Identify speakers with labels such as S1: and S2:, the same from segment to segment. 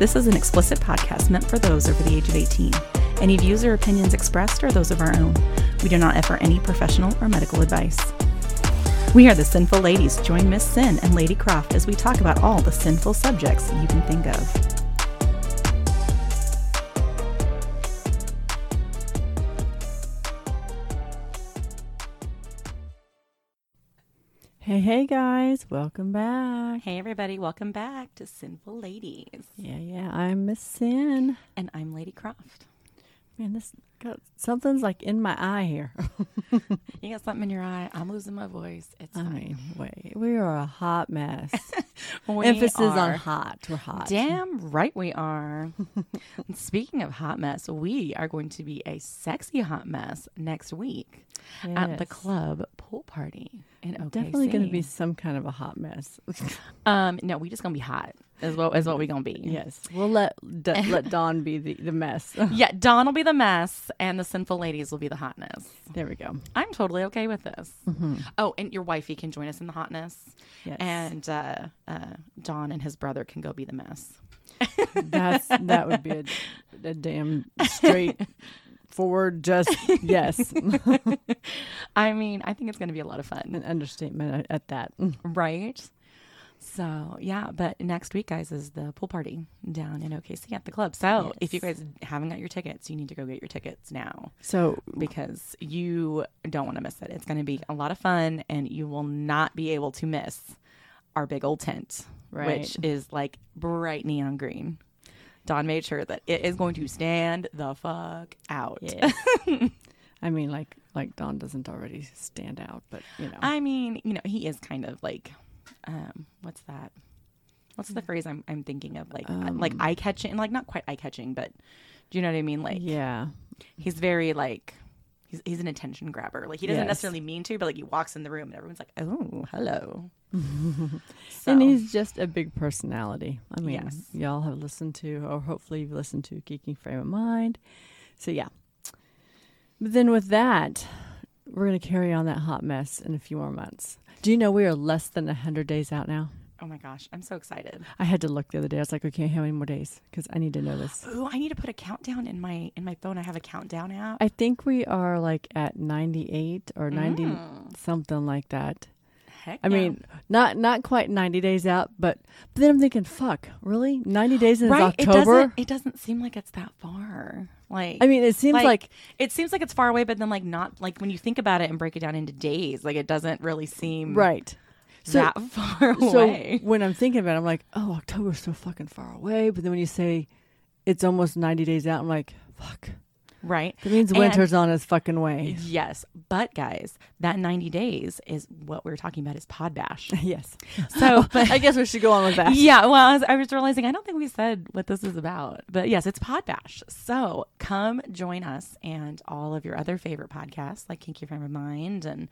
S1: This is an explicit podcast meant for those over the age of 18. Any views or opinions expressed are those of our own. We do not offer any professional or medical advice. We are the Sinful Ladies. Join Miss Sin and Lady Croft as we talk about all the sinful subjects you can think of.
S2: Hey, hey guys, welcome back.
S1: Hey, everybody, welcome back to Sinful Ladies.
S2: Yeah, yeah, I'm Miss Sin.
S1: And I'm Lady Croft.
S2: Man, this got something's like in my eye here.
S1: you got something in your eye. I'm losing my voice. It's
S2: I
S1: fine.
S2: mean, wait, we are a hot mess. Emphasis on hot. We're hot.
S1: Damn right we are. Speaking of hot mess, we are going to be a sexy hot mess next week at the club pool party in OKC.
S2: Definitely going to be some kind of a hot mess.
S1: Um, no, we just gonna be hot. Is what is what we gonna be.
S2: yes, we'll let D- let Dawn be the, the mess.
S1: Yeah, Dawn will be the mess, and the sinful ladies will be the hotness.
S2: there we go.
S1: I'm totally okay with this. Oh, and your wifey can join us in the hotness,
S2: Yes,
S1: and uh, uh, Don and his brother can go be the mess.
S2: that's that would be a, a damn straight forward. Just yes,
S1: I mean, I think it's going to be a lot of fun,
S2: an understatement at, at that.
S1: right? So yeah, but next week, guys, is the pool party down in OKC at the club. So if you guys haven't got your tickets, you need to go get your tickets now
S2: So
S1: because you don't want to miss it. It's going to be a lot of fun, and you will not be able to miss our big old tent,
S2: Right.
S1: which is like bright neon green. Don made sure that it is going to stand the fuck out.
S2: Yeah. I mean, like like Dawn doesn't already stand out, but you know,
S1: I mean, you know, he is kind of like, um, what's that? What's the phrase I'm I'm thinking of? Like, uh, like
S2: Um,
S1: eye catching, like not quite eye catching, but do you know what I mean? Like,
S2: yeah,
S1: he's very like. He's, he's an attention grabber. Like he doesn't
S2: Yes.
S1: necessarily mean to, but like he walks in the room and everyone's like, "Oh, hello." so,
S2: and he's just a big personality. I mean,
S1: Yes.
S2: y'all have listened to, or hopefully you've listened to Kinky Frame of Mind. So yeah, but then with that, we're gonna carry on that hot mess in a few more months. Do you know we are less than hundred days out now?
S1: oh my gosh, I'm so excited.
S2: I had to look the other day. I was like, okay, how many more days? Because I need to know this.
S1: Ooh, I need to put a countdown in my in my phone. I have a countdown app.
S2: I think we are like at ninety-eight or ninety
S1: Mm.
S2: something like that.
S1: Heck
S2: I mean, not not quite 90 days out, but, but then I'm thinking, fuck, really? 90 days in
S1: right? It
S2: October?
S1: doesn't. It doesn't seem like it's that far. Like
S2: I mean, it seems like,
S1: it seems like it's far away, but then like not like when you think about it and break it down into days, like it doesn't really seem
S2: right. So,
S1: that far away.
S2: so when I'm thinking about it, I'm like, oh, October's so fucking far away. But then when you say it's almost 90 days out, I'm like, fuck.
S1: Right?
S2: That means
S1: And-
S2: winter's on its fucking way.
S1: Yes, but guys, that ninety days is what we are talking about is Pod Bash.
S2: yes.
S1: So, but
S2: I guess we should go on with that.
S1: yeah, well, I was, I was realizing I don't think we said what this is about, but yes, it's Pod Bash. So come join us and all of your other favorite podcasts like Kinky Frame of Mind and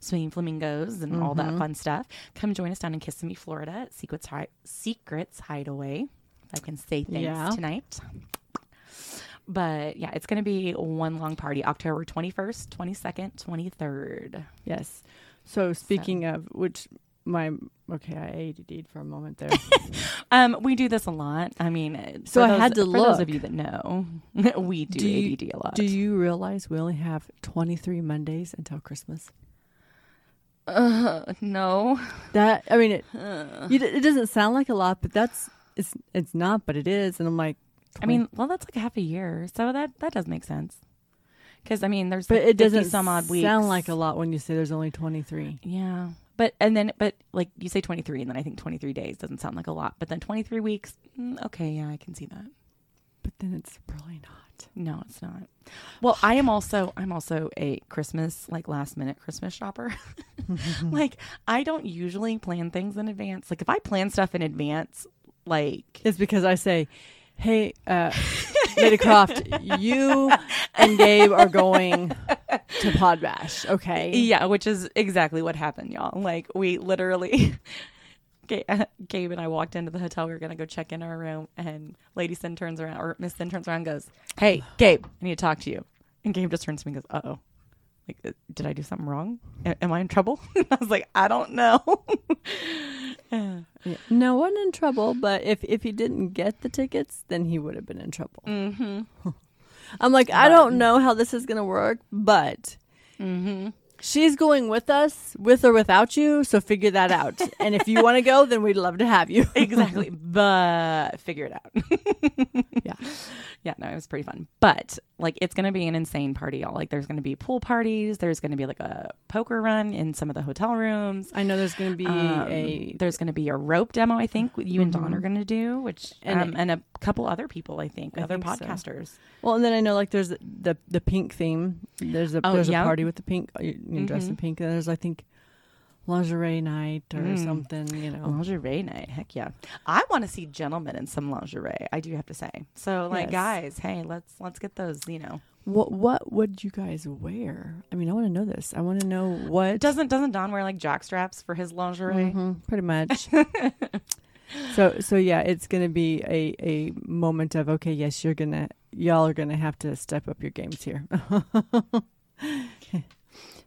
S1: Swinging Flamingos and all that mm-hmm. fun stuff. Come join us down in Kissimmee, Florida at Secrets, Hi- Secrets Hideaway. I can say thanks
S2: Yeah.
S1: tonight. But yeah, it's going to be one long party, October 21st, 22nd, 23rd.
S2: Yes. So speaking of which, my, okay, I ADD'd for a moment there.
S1: Um, we do this a lot. I mean, uh,
S2: So I
S1: those-
S2: had to
S1: for those of you that know, we do,
S2: Do you-
S1: ADD a lot.
S2: Do you realize we only have 23 Mondays until Christmas?
S1: Uh, no.
S2: That I mean, it you, it doesn't sound like a lot, but that's it's it's not, but it is. And I'm like,
S1: I mean, well, that's like half a year, so that that does make sense. Because I mean, there's
S2: but
S1: like
S2: it doesn't
S1: some odd weeks.
S2: sound like a lot when you say there's only 23.
S1: Yeah, but and then but like you say 23, and then I think 23 days doesn't sound like a lot, but then 23 weeks, mm, okay, yeah, I can see that.
S2: But then it's really not.
S1: No, it's not. Well, I am also I'm also a Christmas like last minute Christmas shopper. like I don't usually plan things in advance. Like if I plan stuff in advance, like
S2: It's because I say, hey, uh, Lady Croft, you and Gabe are going to Pod Bash, okay?
S1: yeah, which is exactly what happened, y'all. Like we literally Gabe and I walked into the hotel. We were gonna go check in our room, and Lady Sin turns around, or Miss Sin turns around, and goes, "Hey, Gabe, I need to talk to you." And Gabe just turns to me and goes, "Uh oh, like, did I do something wrong? Am I in trouble?" I was like, "I don't know."
S2: Yeah. No one in trouble, but if if he didn't get the tickets, then he would have been in trouble.
S1: mm-hmm.
S2: I'm like, I don't know how this is gonna work, but
S1: Mm-hmm.
S2: She's going with us, with or without you. So figure that out. and if you want to go, then we'd love to have you.
S1: exactly. But figure it out.
S2: Yeah.
S1: Yeah, no, it was pretty fun. But like it's gonna be an insane party, y'all. Like there's gonna be pool parties, there's gonna be like a poker run in some of the hotel rooms.
S2: I know there's gonna be
S1: Um,
S2: a
S1: there's going to be a rope demo, I think, you and Dawn
S2: Mhm.
S1: are going to do, which
S2: And
S1: um, and a couple other people, I think,
S2: I
S1: other
S2: think so.
S1: podcasters.
S2: well, and then I know like there's the the pink theme. There's a
S1: Oh,
S2: there's
S1: yeah.
S2: a party with the pink. You, you dress in pink. There's I think lingerie night or
S1: Mm.
S2: something. You know.
S1: Lingerie night, heck yeah! I want to see gentlemen in some lingerie. I do have to say. So, like,
S2: Yes.
S1: guys, hey, let's let's get those. You know,
S2: What what would you guys wear? I mean, I want to know this. I want to know what
S1: doesn't doesn't Don wear like jock straps for his lingerie?
S2: Mhm, pretty much. so so yeah, it's gonna be a a moment of okay, yes, you're gonna y'all are gonna have to step up your games here.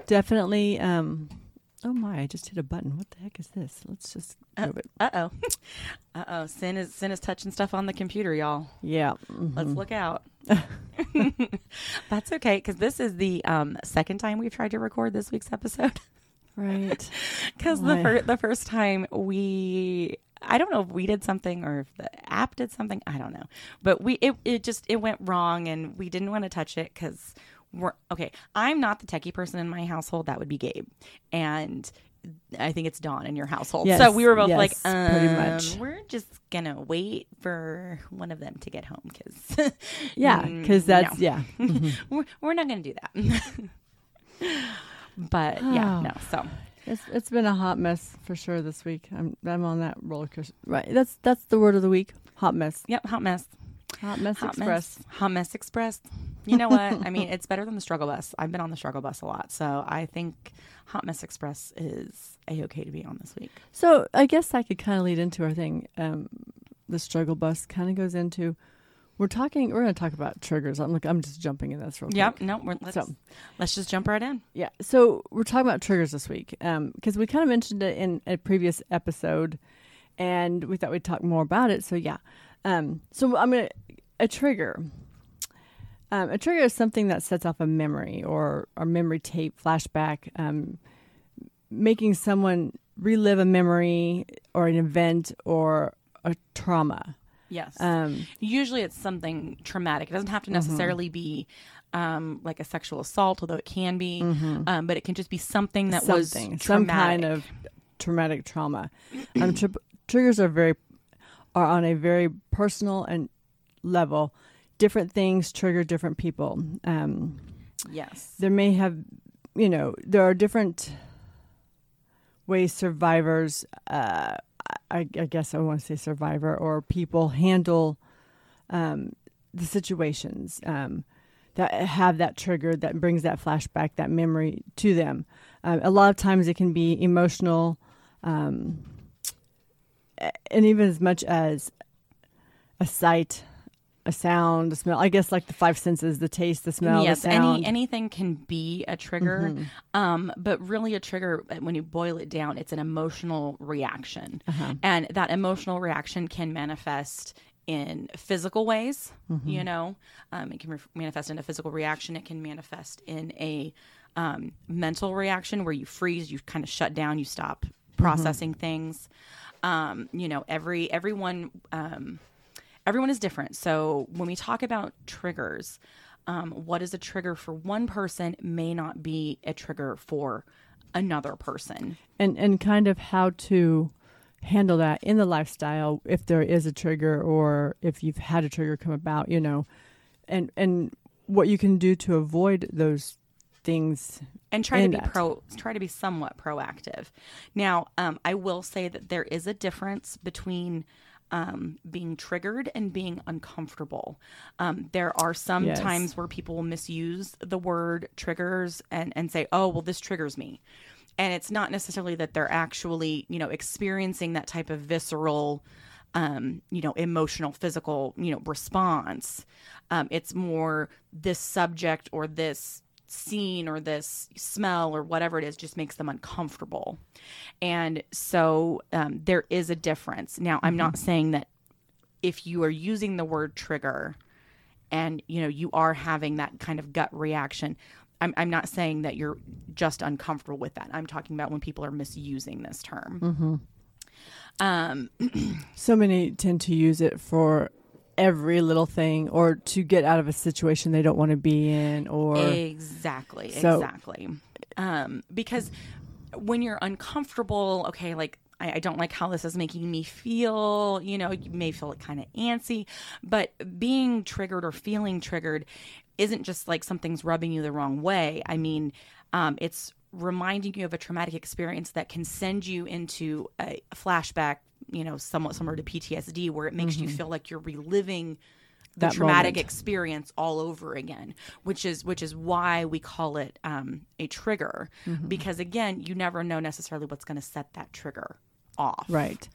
S2: Definitely. Um. Oh my! I just hit a button. What the heck is this? Let's just
S1: Uh,
S2: move it.
S1: Uh oh, uh oh. Sin is Sin is touching stuff on the computer, y'all.
S2: Yeah.
S1: Let's
S2: mhm.
S1: look out. That's okay, because this is the um, second time we've tried to record this week's episode.
S2: Right.
S1: Because the fir- the first time we, I don't know if we did something or if the app did something. I don't know, but we it it just it went wrong and we didn't want to touch it because we're okay. I'm not the techie person in my household. That would be Gabe, and I think it's Dawn in your household. so we were both
S2: yes,
S1: like, um,
S2: pretty much.
S1: we're just gonna wait for one of them to get home because
S2: Yeah,
S1: Mm,
S2: because that's
S1: no.
S2: yeah.
S1: we're, we're not to do that. but yeah,
S2: Oh.
S1: no. So
S2: It's it's been a hot mess for sure this week. I'm I'm on that roller coaster. Right. That's that's the word of the week. Hot mess.
S1: yep, hot mess.
S2: Hot mess
S1: Hot
S2: express.
S1: mess. Hot mess express. You know what? I mean, it's better than the struggle bus. I've been on the struggle bus a lot, so I think hot mess express is a okay to be on this week.
S2: So I guess I could kind of lead into our thing. Um, the struggle bus kind of goes into. We're talking. We're going to talk about triggers. I'm like I'm just jumping in this real
S1: Yep.
S2: quick.
S1: No, we're, let's
S2: So-
S1: let's just jump right in.
S2: Yeah. So we're talking about triggers this week because we kind of mentioned it in a previous episode, and we thought we'd talk more about it. So yeah. Um, so I'm gonna a trigger. Um, a trigger is something that sets off a memory or a memory tape flashback, um, making someone relive a memory or an event or a trauma.
S1: Yes.
S2: Um,
S1: Usually, it's something traumatic. It doesn't have to
S2: Mm-hmm.
S1: necessarily be um, like a sexual assault, although it can be.
S2: mhm.
S1: Um, but it can just be something that was
S2: something, some kind
S1: traumatic.
S2: of traumatic trauma. um, tri- triggers are very are on a very personal and level. Different things trigger different people. Um,
S1: Yes.
S2: there may have, you know, there are different ways survivors. Uh, I, I guess I want to say survivor or people handle um, the situations um, that have that trigger that brings that flashback, that memory to them. Um, a lot of times it can be emotional, um, and even as much as a sight, a sound, a smell. I guess like the five senses: the taste, the smell,
S1: yes,
S2: the sound.
S1: any anything can be a trigger,
S2: Mhm.
S1: um, but really a trigger uh, when you boil it down, it's an emotional reaction,
S2: Uh-huh.
S1: and that emotional reaction can manifest in physical ways.
S2: Mm-hmm.
S1: You know, um, it can re- manifest in a physical reaction. It can manifest in a um, mental reaction where you freeze, you kind of shut down, you stop processing things. Um, you know, every everyone. Everyone is different. So when we talk about triggers, um, what is a trigger for one person may not be a trigger for another person.
S2: and and kind of how to handle that in the lifestyle if there is a trigger or if you've had a trigger come about you know and and what you can do to avoid those things
S1: and try to be
S2: that.
S1: pro try to be somewhat proactive now um, i will say that there is a difference between um, being triggered and being uncomfortable um, there are some
S2: Yes.
S1: times where people will misuse the word triggers and, and say oh well this triggers me and it's not necessarily that they're actually you know experiencing that type of visceral um, you know, emotional, physical, you know, response. Um, it's more this subject or this scene or this smell or whatever it is just makes them uncomfortable. And so um, there is a difference. Now, I'm not saying that if you are using the word trigger and you know you are having that kind of gut reaction I'm, I'm not saying that you're just uncomfortable with that i'm talking about when people are misusing this term um,
S2: So many tend to use it for every little thing or to get out of a situation they don't want to be in or
S1: exactly
S2: So-
S1: exactly. Um, because when you're uncomfortable okay like I, I don't like how this is making me feel you know you may feel it kind of antsy but being triggered or feeling triggered isn't just like something's rubbing you the wrong way. I mean um, it's reminding you of a traumatic experience that can send you into a flashback you know somewhat similar to ptsd where it makes you mm-hmm. feel like you're reliving the
S2: That
S1: traumatic
S2: moment.
S1: experience all over again which is which is why we call it um, a trigger. Mm-hmm. Because again you never know necessarily what's going to set that trigger off.
S2: Right.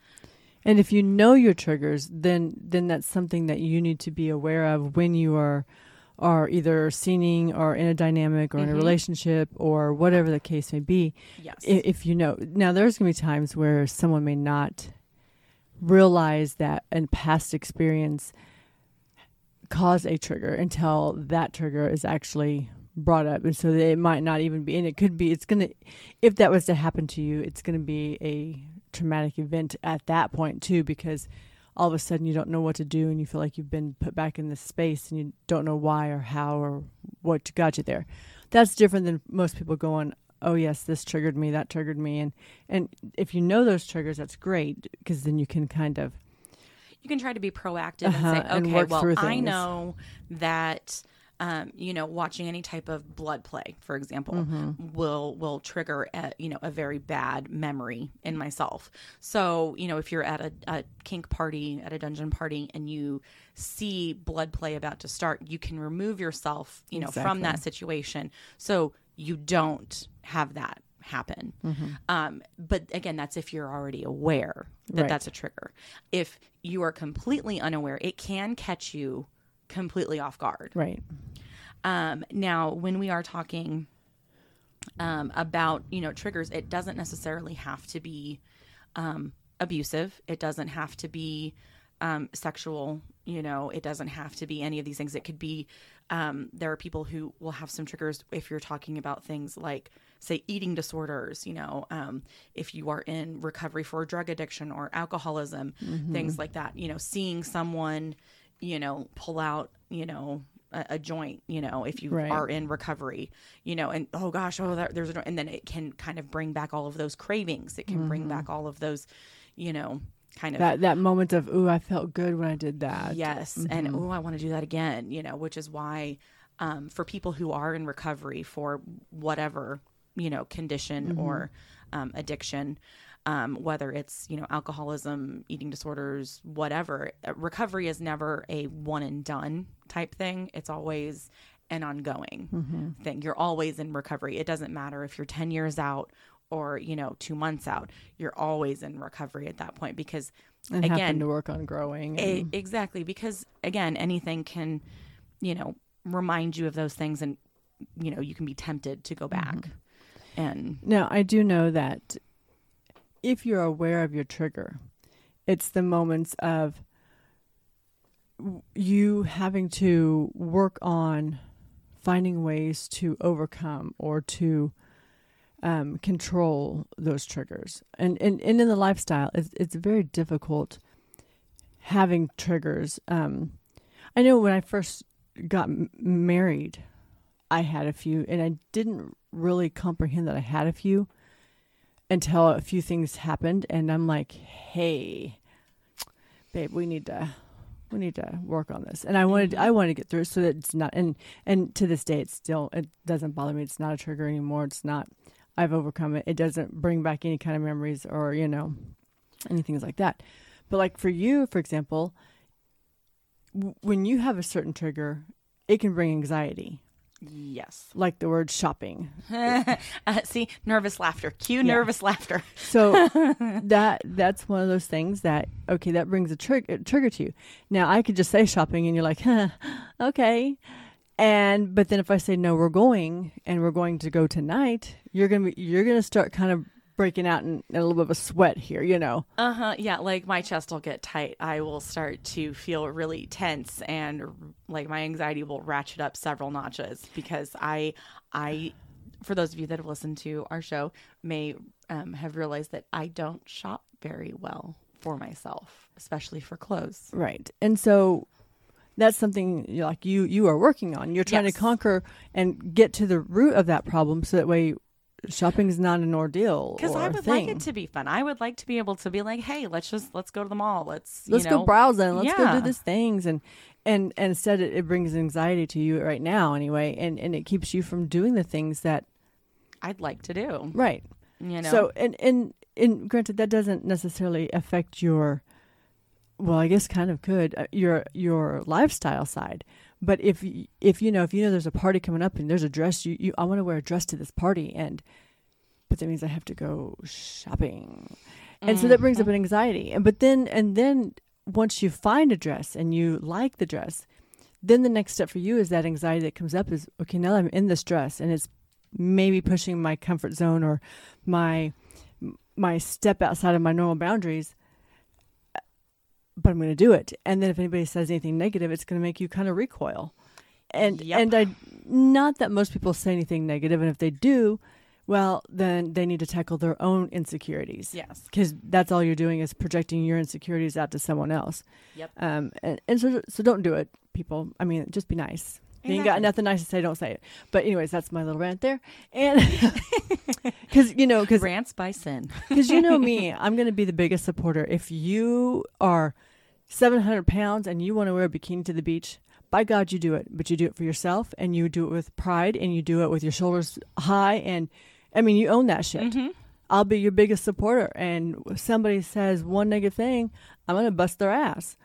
S2: And if you know your triggers then then that's something that you need to be aware of when you are are either seeing or in a dynamic or in a mm-hmm. relationship or whatever the case may be.
S1: Yes.
S2: I- if you know now there's going to be times where someone may not realize that a past experience caused a trigger until that trigger is actually brought up. And so it might not even be and it could be it's to if that was to happen to you it's to be a traumatic event at that point too because all of a sudden you don't know what to do and you feel like you've been put back in this space and you don't know why or how or what got you there. That's different than most people going oh yes this triggered me that triggered me and and if you know those triggers that's great because then you can kind of
S1: you can try to be proactive
S2: Uh-huh,
S1: and say, okay,
S2: work
S1: well, I know that. Um, you know, watching any type of blood play, for example,
S2: Mm-hmm.
S1: will will trigger a, you know a very bad memory in myself. So you know, if you're at a, a kink party, at a dungeon party, and you see blood play about to start, you can remove yourself, you know, from that situation, so you don't have that happen. Um, but again, that's if you're already aware that
S2: Right.
S1: that's a trigger. If you are completely unaware, it can catch you completely off guard.
S2: right
S1: Um, now, when we are talking um, about you know triggers, it doesn't necessarily have to be um, abusive. It doesn't have to be um, sexual. You know, it doesn't have to be any of these things. It could be. Um, there are people who will have some triggers if you're talking about things like, say, eating disorders. You know, um, if you are in recovery for drug addiction or alcoholism, things like that. You know, seeing someone, you know, pull out, you know, a, a joint. You know, if you
S2: Right.
S1: are in recovery, you know, and oh gosh, oh that, there's a, and then it can kind of bring back all of those cravings. It can bring back all of those, you know, kind of
S2: that that moment of ooh i felt good when i did that
S1: yes, and oh I want to do that again. You know, which is why um, for people who are in recovery for whatever you know condition or um, addiction. Um, whether it's you know alcoholism, eating disorders, whatever, uh, recovery is never a one and done type thing. It's always an ongoing thing. You're always in recovery. It doesn't matter if you're 10 years out or, you know, two months out. You're always in recovery at that point because,
S2: and
S1: again,
S2: to work on growing and-
S1: exactly. Because, again, anything can, you know, remind you of those things and, you know, you can be tempted to go mm-hmm. back. And
S2: Now, I do know that if you're aware of your trigger, it's the moments of you having to work on finding ways to overcome or to um, control those triggers. And, and, and in the lifestyle, it's, it's very difficult having triggers. Um, I know when I first got m- married, I had a few, and I didn't really comprehend that I had a few until a few things happened, and I'm like, "Hey, babe, we need to, we need to work on this." And I wanted, I wanted to get through it so that it's not, and and to this day, it's still, it doesn't bother me. It's not a trigger anymore. It's not. I've overcome it. It doesn't bring back any kind of memories or you know, anything like that. But like for you, for example, w- when you have a certain trigger, it can bring anxiety,
S1: yes.
S2: like the word shopping.
S1: uh, see, nervous laughter. Cue
S2: Yeah.
S1: nervous laughter.
S2: So that that's one of those things that okay, that brings a trigger trigger to you. Now I could just say shopping, and you're like, huh, okay. And but then if I say no, we're going and we're going to go tonight, you're gonna be you're gonna start kind of breaking out in, in a little bit of a sweat here, you know.
S1: Uh huh. Yeah, like my chest will get tight. I will start to feel really tense, and like my anxiety will ratchet up several notches because I, I, for those of you that have listened to our show, may um, have realized that I don't shop very well for myself, especially for clothes.
S2: Right. And so that's something you know, like you you are working on. You're trying
S1: Yes.
S2: to conquer and get to the root of that problem so that way shopping is not an ordeal.
S1: Because I would like it to be fun. I would like to be able to be like, hey, let's just let's go to the mall. Let's you
S2: let's
S1: know,
S2: go browsing. Let's go do these things and and, and instead it, it brings anxiety to you right now anyway and, and it keeps you from doing the things that
S1: I'd like to do.
S2: right.
S1: You know.
S2: So and, and and granted that doesn't necessarily affect your well, I guess kind of could uh, your your lifestyle side. But if if you know if you know there's a party coming up and there's a dress you, you I want to wear a dress to this party and but that means I have to go shopping. And so that brings up an anxiety. And but then and then once you find a dress and you like the dress, then the next step for you is that anxiety that comes up is okay, now I'm in this dress and it's maybe pushing my comfort zone or my my step outside of my normal boundaries but I'm going to do it. And then if anybody says anything negative, it's going to make you kind of recoil. And
S1: Yep.
S2: and I not that most people say anything negative and if they do, well, then they need to tackle their own insecurities.
S1: yes.
S2: Because that's all you're doing is projecting your insecurities out to someone else.
S1: Yep.
S2: Um, and, and so, so don't do it, people. I mean, just be nice. If you ain't got nothing nice to say, don't say it. But anyways, that's my little rant there. And because you know, because
S1: Rants by sin.
S2: because you know me, I'm going to be the biggest supporter. If you are 700 pounds and you want to wear a bikini to the beach, by God, you do it. But you do it for yourself, and you do it with pride, and you do it with your shoulders high, and I mean, you own that shit.
S1: Mhm.
S2: I'll be your biggest supporter. And if somebody says one negative thing, I'm going to bust their ass.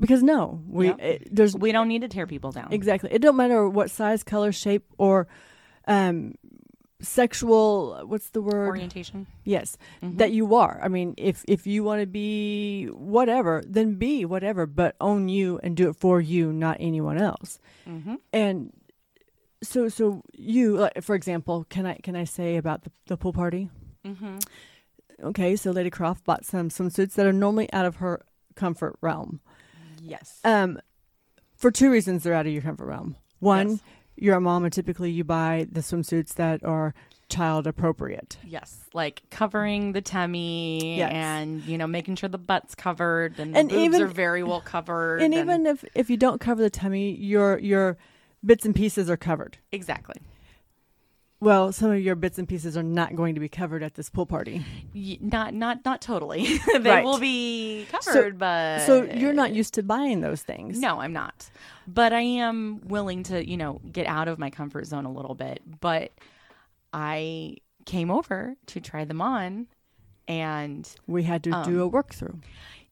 S2: Because no, we it, there's
S1: We don't need to tear people down.
S2: exactly. It don't matter what size, color, shape, or um, sexual. What's the word?
S1: Orientation.
S2: Yes,
S1: Mhm.
S2: that you are. I mean, if if you want to be whatever, then be whatever, but own you and do it for you, not anyone else.
S1: Mm-hmm.
S2: And so, so you, like, for example, can I can I say about the, the pool party?
S1: Mm-hmm.
S2: Okay, so Lady Croft bought some swimsuits that are normally out of her comfort realm.
S1: Yes.
S2: Um, for two reasons, they're out of your comfort realm. One,
S1: Yes.
S2: You're a mom, and typically you buy the swimsuits that are child appropriate.
S1: Yes, like covering the tummy
S2: Yes.
S1: and you know making sure the butt's covered and,
S2: And
S1: the boobs
S2: even-
S1: are very well covered.
S2: And even if if you don't cover the tummy, your your bits and pieces are covered.
S1: exactly,
S2: Well, some of your bits and pieces are not going to be covered at this pool party.
S1: Y- not not not totally. they
S2: Right.
S1: will be covered, but
S2: So you're not used to buying those things.
S1: No, I'm not. But I am willing to, you know, get out of my comfort zone a little bit. But I came over to try them on and
S2: We had to do
S1: Um,
S2: a work through.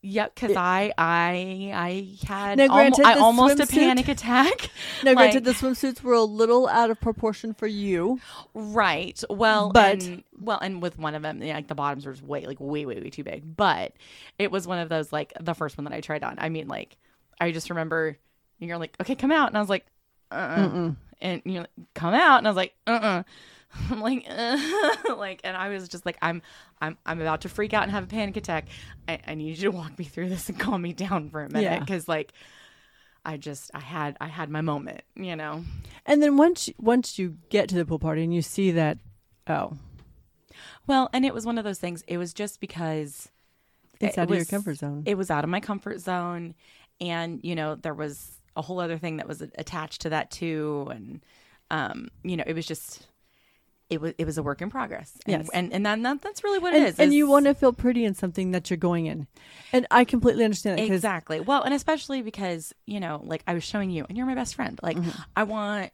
S1: Yep, because I I I had
S2: Now,
S1: almo- I almost a panic attack.
S2: Now,
S1: Like-
S2: granted, the swimsuits were a little out of proportion for you.
S1: Right. Well,
S2: But-
S1: and, well, and with one of them, yeah, like the bottoms were just way, like way, way, way too big. But it was one of those, like the first one that I tried on. I mean, like I just remember you're like, okay, come out, and I was like, uh, uh and you're like, come out, and I was like, uh, uh I'm like, uh, like, and I was just like, I'm, I'm, I'm about to freak out and have a panic attack. I, I need you to walk me through this and calm me down for a minute,
S2: Yeah.
S1: because like. I just I had I had my moment, you know.
S2: And then once once you get to the pool party and you see that, oh,
S1: Well, and it was one of those things. It was just because
S2: it's
S1: It
S2: out of your comfort zone.
S1: it was out of my comfort zone, and you know there was a whole other thing that was attached to that too, and um, you know it was just it was it was a work in progress. And,
S2: Yes.
S1: and and that, that that's really what
S2: and,
S1: it is.
S2: and you want to feel pretty in something that you're going in, and I completely understand it because
S1: exactly well, and especially because you know like I was showing you, and you're my best friend. Like
S2: Mm-hmm.
S1: I want.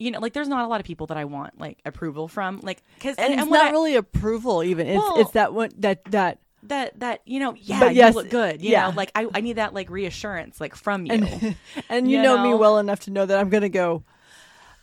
S1: You know, like there's not a lot of people that I want like approval from, like because
S2: and,
S1: and,
S2: it's not
S1: I-
S2: really approval even. It's
S1: Well-
S2: it's that one that that
S1: that that you know, yeah,
S2: But yes,
S1: you look good. You
S2: yeah.
S1: know, like I, I need that like reassurance, like from you.
S2: and and you,
S1: You
S2: know, me well enough to know that I'm going to go.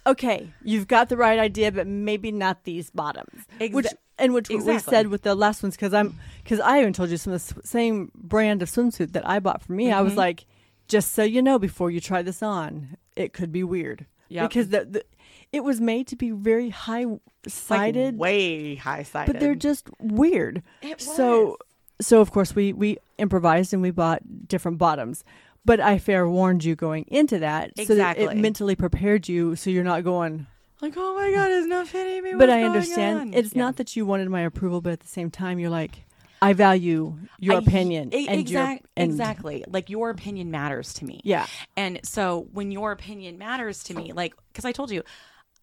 S2: Okay, you've got the right idea, but maybe not these bottoms.
S1: Exa-
S2: which and which we
S1: Exactly.
S2: said with the last ones because I'm because I even told you some of the same brand of swimsuit that I bought for me. I was
S1: Mhm.
S2: like, just so you know, before you try this on, it could be weird.
S1: Yep.
S2: Because the, the it was made to be very high sided,
S1: like way high sided.
S2: but they're just weird. So so of course we we improvised and we bought different bottoms. But I fair warned you going into that so that it mentally prepared you so you're not going
S1: like, oh my god, it's not fitting me.
S2: but I understand it's
S1: Yeah.
S2: not that you wanted my approval, but at the same time you're like, I value your
S1: I-
S2: opinion
S1: e-
S2: and your and-
S1: exactly. Like your opinion matters to me.
S2: Yeah,
S1: And so when your opinion matters to me, like, because I told you,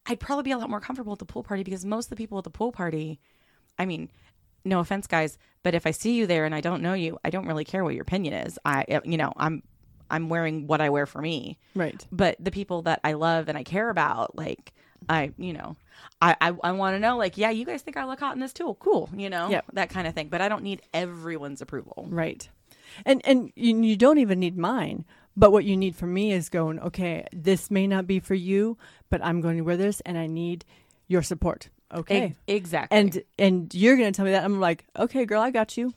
S1: I'd probably be a lot more comfortable at the pool party because most of the people at the pool party, I mean, no offense, guys, but if I see you there and I don't know you, I don't really care what your opinion is. I, you know, I'm, I'm wearing what I wear for me.
S2: right.
S1: But the people that I love and I care about, like, I, you know, I, I, I want to know, like, yeah, you guys think I look hot in this too? Cool, you know,
S2: Yep.
S1: that kind of thing. But I don't need everyone's approval.
S2: Right. And and you, you don't even need mine. But what you need from me is going, okay, this may not be for you, but I'm going to wear this and I need your support. Okay.
S1: Ex- exactly.
S2: And and you're going to tell me that I'm like, okay, girl, I got you.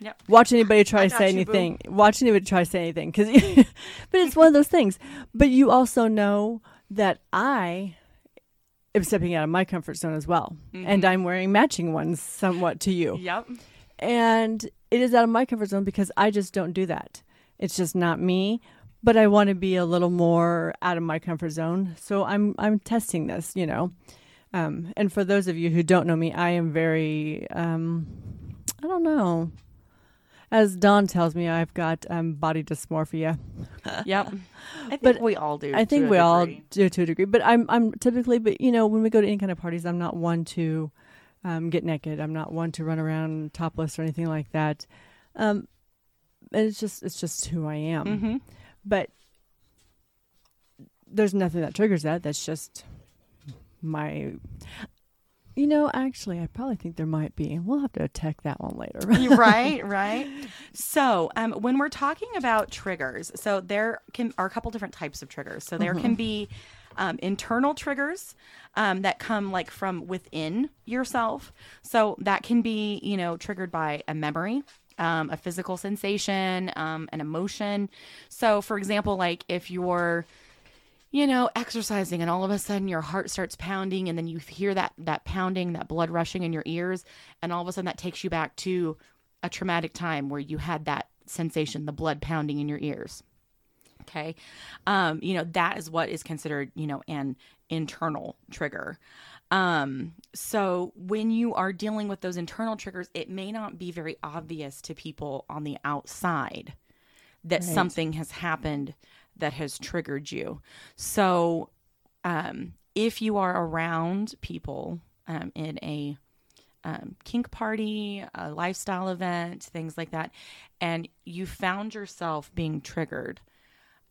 S1: Yep.
S2: Watch anybody try
S1: I
S2: to say
S1: you, boo.
S2: anything. Watch anybody try to say anything cuz but it's one of those things. But you also know that I am stepping out of my comfort zone as well. And I'm wearing matching ones somewhat to you
S1: yep.
S2: and it is out of my comfort zone because I just don't do that. It's just not me. But I want to be a little more out of my comfort zone, so I'm I'm testing this, you know. Um, and for those of you who don't know me, I am very um, I don't know. As Dawn tells me, I've got um, body dysmorphia.
S1: Yep. I think
S2: But
S1: we all do.
S2: I think we all do to a degree, but I'm I'm typically, but you know, when we go to any kind of parties, I'm not one to um, get naked. I'm not one to run around topless or anything like that. Um, and it's just it's just who I am.
S1: Mm-hmm.
S2: But there's nothing that triggers that. That's just my. You know, actually, I probably think there might be. We'll have to attack that one later.
S1: right, right. So, um, when we're talking about triggers, so there can are a couple different types of triggers. So there can be um, internal triggers um, that come like from within yourself. So that can be, you know, triggered by a memory. Um, a physical sensation, um, an emotion. So, for example, like if you're you know, exercising and all of a sudden your heart starts pounding and then you hear that that pounding, that blood rushing in your ears and all of a sudden that takes you back to a traumatic time where you had that sensation, the blood pounding in your ears. Okay. Um, you know, that is what is considered, you know, an internal trigger. Um, so when you are dealing with those internal triggers, it may not be very obvious to people on the outside that
S2: Right.
S1: something has happened that has triggered you. So, um, if you are around people um, in a um, kink party, a lifestyle event, things like that, and you found yourself being triggered,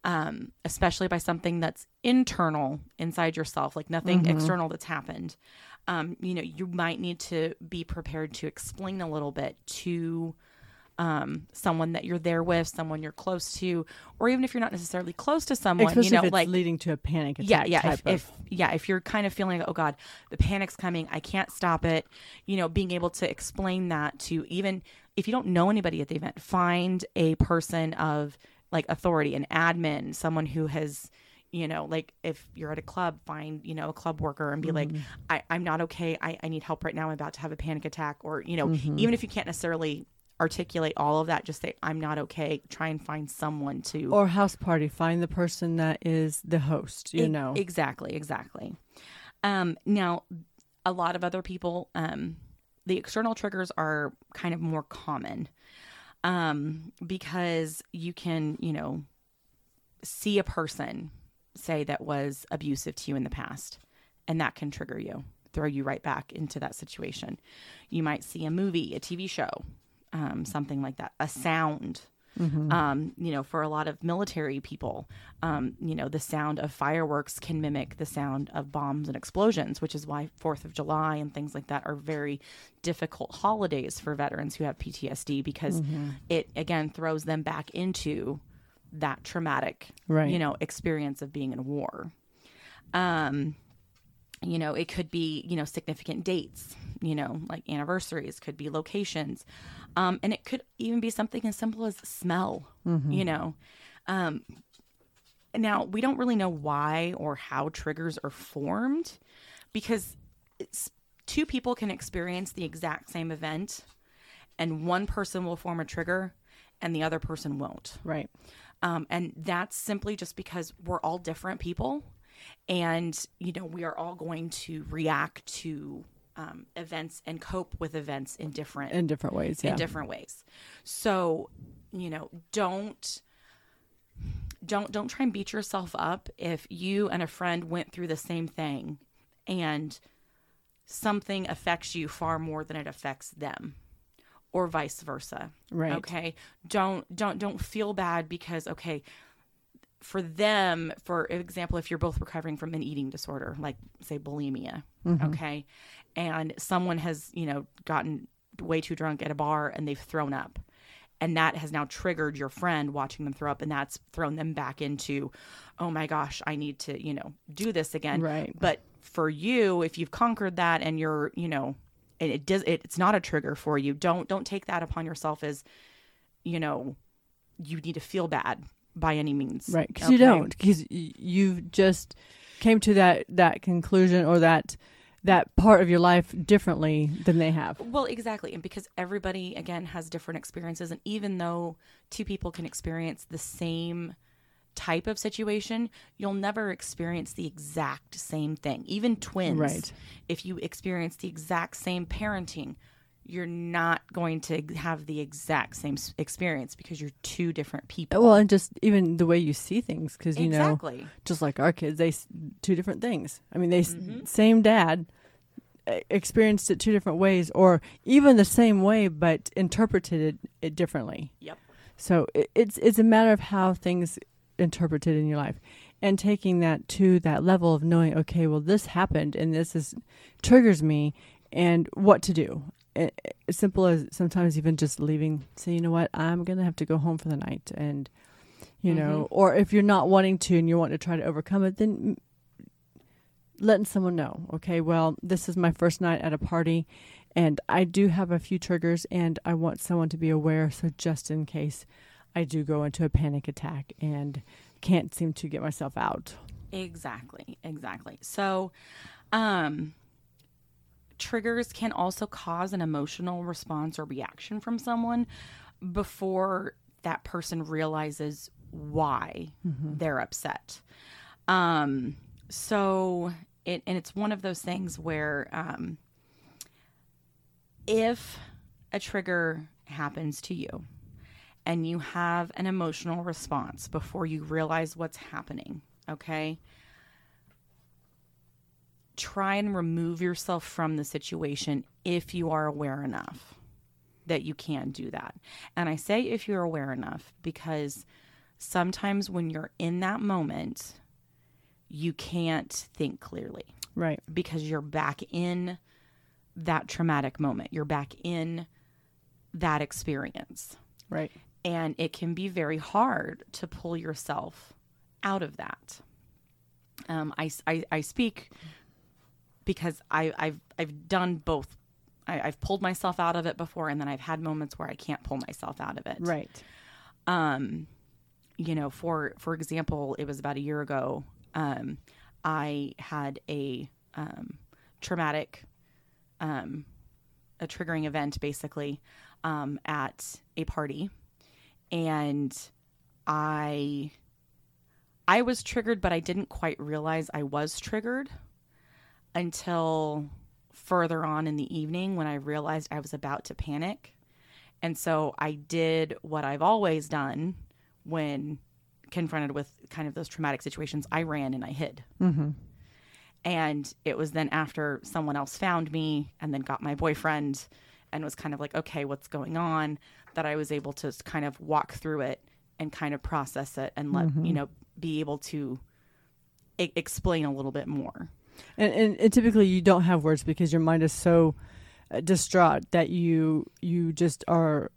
S1: um, especially by something that's internal inside yourself, like nothing external that's happened, um, you know, you might need to be prepared to explain a little bit to um, someone that you're there with, someone you're close to, or even if you're not necessarily close to someone,
S2: Especially
S1: you know,
S2: if it's
S1: like
S2: leading to a panic
S1: yeah,
S2: attack.
S1: yeah.
S2: type
S1: If,
S2: of-
S1: if yeah, if you're kind of feeling like, oh God, the panic's coming, I can't stop it. You know, being able to explain that to even if you don't know anybody at the event, find a person of like authority, an admin, someone who has you know like if you're at a club find you know a club worker and be like I, i'm not okay I, I need help right now i'm about to have a panic attack or you know even if you can't necessarily articulate all of that just say i'm not okay. Try and find someone to
S2: or house party, find the person that is the host. You
S1: E-
S2: know,
S1: exactly exactly. Um now a lot of other people um the external triggers are kind of more common um because you can you know see a person say that was abusive to you in the past and that can trigger you throw you right back into that situation. You might see a movie a tv show um, something like that a sound um, you know for a lot of military people um, you know the sound of fireworks can mimic the sound of bombs and explosions which is why fourth of july and things like that are very difficult holidays for veterans who have ptsd because it again throws them back into that traumatic
S2: Right.
S1: you know experience of being in war. Um you know it could be you know significant dates you know like anniversaries could be locations um and it could even be something as simple as smell you know Um, now, we don't really know why or how triggers are formed because it's, two people can experience the exact same event and one person will form a trigger and the other person won't.
S2: Right.
S1: Um, and that's simply just because we're all different people and, you know, we are all going to react to um, events and cope with events in different
S2: In different ways. Yeah.
S1: in different ways. So, you know, don't don't don't try and beat yourself up if you and a friend went through the same thing and something affects you far more than it affects them or vice versa.
S2: Right.
S1: Okay? Don't don't don't feel bad because okay, for them, for example, if you're both recovering from an eating disorder, like say bulimia, mm-hmm. okay, and someone has, you know, gotten way too drunk at a bar and they've thrown up, and that has now triggered your friend watching them throw up, and that's thrown them back into, oh my gosh, I need to, you know, do this again.
S2: Right.
S1: But for you, if you've conquered that and you're, you know, and it does, it, it's not a trigger for you. Don't don't take that upon yourself as, you know, you need to feel bad by any means.
S2: Right, because you don't, because you just came to that that conclusion or that that part of your life differently than they have.
S1: Well, exactly. And because everybody, again, has different experiences. And even though two people can experience the same type of situation, you'll never experience the exact same thing. Even twins,
S2: Right.
S1: if you experience the exact same parenting, you're not going to have the exact same experience because you're two different people.
S2: Well, and just even the way you see things, because you know,
S1: exactly.
S2: just like our kids, they two different things. I mean, they
S1: Mm-hmm.
S2: same dad experienced it two different ways, or even the same way but interpreted it, it differently.
S1: Yep.
S2: So it, it's it's a matter of how things interpreted in your life, and taking that to that level of knowing, okay, well, this happened, and this is triggers me, and what to do. As simple as sometimes even just leaving. Say, you know what, I'm gonna have to go home for the night, and you know, or if you're not wanting to and you want to try to overcome it, then letting someone know, okay, well, this is my first night at a party and I do have a few triggers and I want someone to be aware so just in case I do go into a panic attack and can't seem to get myself out.
S1: Exactly, exactly. So, um, triggers can also cause an emotional response or reaction from someone before that person realizes why they're upset. Um, so it and it's one of those things where um, if a trigger happens to you and you have an emotional response before you realize what's happening, okay? Try and remove yourself from the situation if you are aware enough that you can do that. And I say if you're aware enough because sometimes when you're in that moment, you can't think clearly
S2: Right.
S1: because you're back in that traumatic moment. You're back in that experience.
S2: Right.
S1: And it can be very hard to pull yourself out of that. Um, I, I, I speak because I, I've, I've done both. I, I've pulled myself out of it before, and then I've had moments where I can't pull myself out of it
S2: Right.
S1: um you know for for example it was about a year ago um i had a um traumatic um a triggering event basically um at a party and i i was triggered but i didn't quite realize i was triggered until further on in the evening when i realized i was about to panic and so I did what I've always done when confronted with kind of those traumatic situations. I ran and I hid.
S2: Mm-hmm.
S1: And it was then after someone else found me and then got my boyfriend and was kind of like, okay, what's going on? That I was able to kind of walk through it and kind of process it and let, you know, be able to explain a little bit more.
S2: And, and and typically you don't have words because your mind is so uh, distraught that you you just are